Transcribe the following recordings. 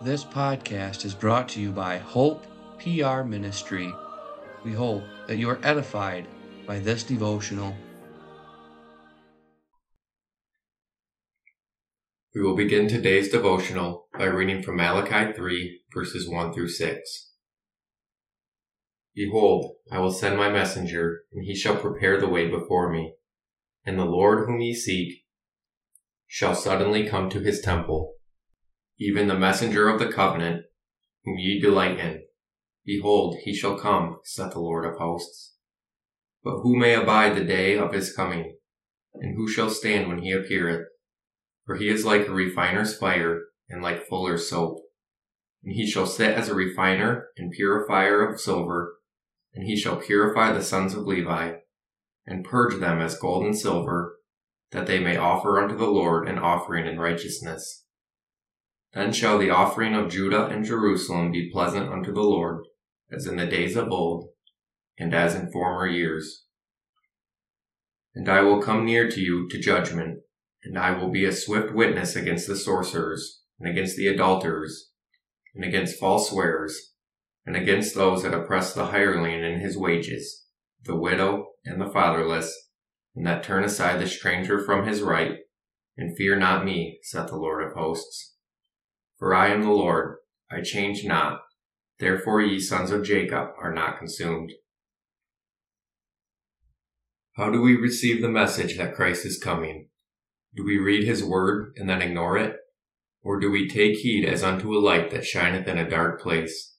This podcast is brought to you by Hope PR Ministry. We hope that you are edified by this devotional. We will begin today's devotional by reading from Malachi 3, verses 1 through 6. Behold, I will send my messenger, and he shall prepare the way before me. And the Lord whom ye seek shall suddenly come to his temple, even the messenger of the covenant, whom ye delight in. Behold, he shall come, saith the Lord of hosts. But who may abide the day of his coming? And who shall stand when he appeareth? For he is like a refiner's fire, and like fuller's soap. And he shall sit as a refiner and purifier of silver, and he shall purify the sons of Levi, and purge them as gold and silver, that they may offer unto the Lord an offering in righteousness. Then shall the offering of Judah and Jerusalem be pleasant unto the Lord, as in the days of old, and as in former years. And I will come near to you to judgment, and I will be a swift witness against the sorcerers, and against the adulterers, and against false swearers, and against those that oppress the hireling in his wages, the widow and the fatherless, and that turn aside the stranger from his right, and fear not me, saith the Lord of hosts. For I am the Lord, I change not, therefore ye sons of Jacob are not consumed. How do we receive the message that Christ is coming? Do we read his word and then ignore it? Or do we take heed as unto a light that shineth in a dark place?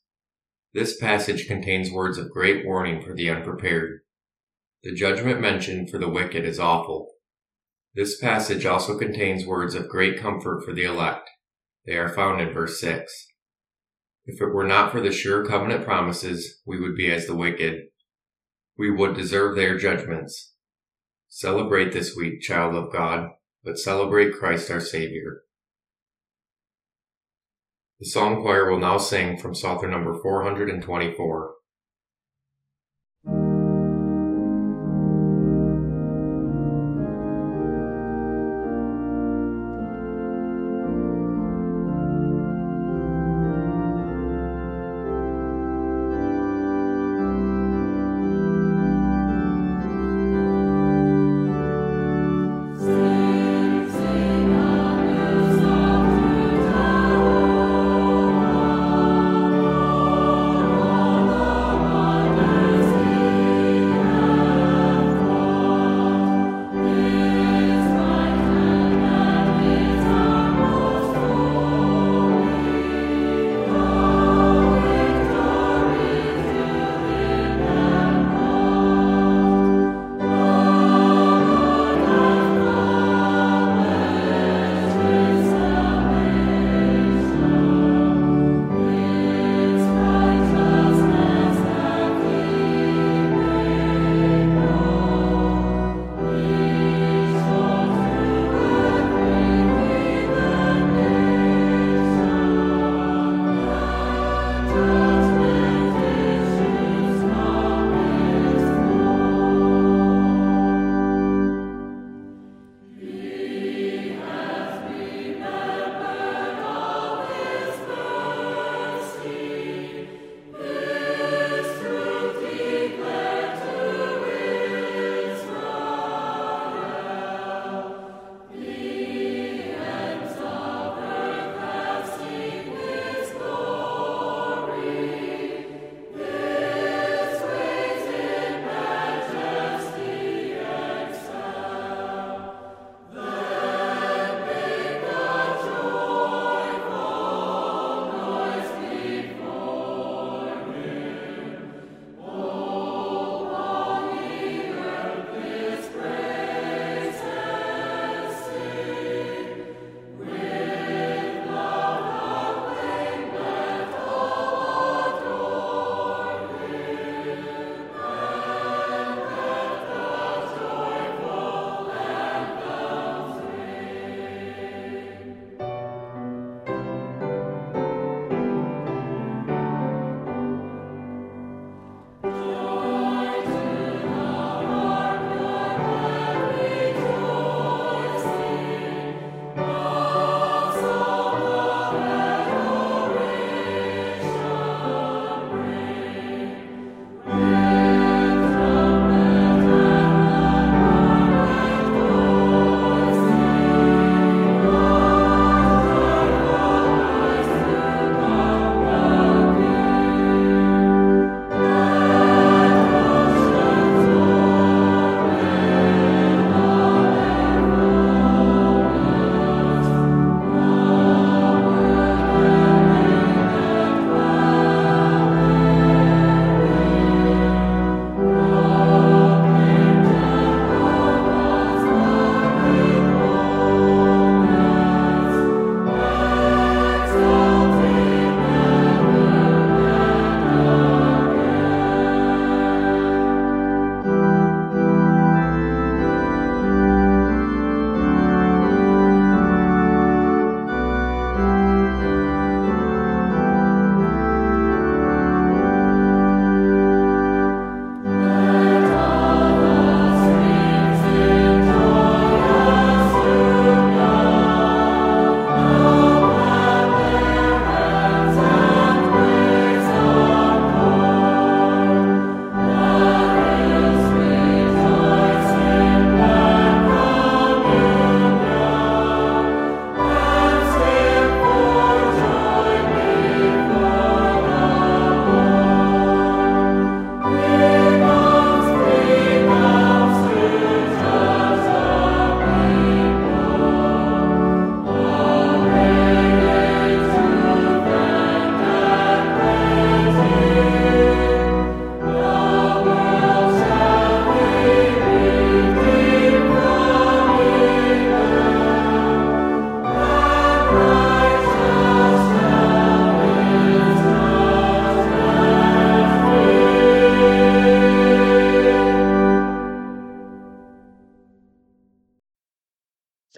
This passage contains words of great warning for the unprepared. The judgment mentioned for the wicked is awful. This passage also contains words of great comfort for the elect. They are found in verse 6. If it were not for the sure covenant promises, we would be as the wicked. We would deserve their judgments. Celebrate this week, child of God but celebrate Christ our Savior. The Psalm Choir will now sing from Psalter number 424.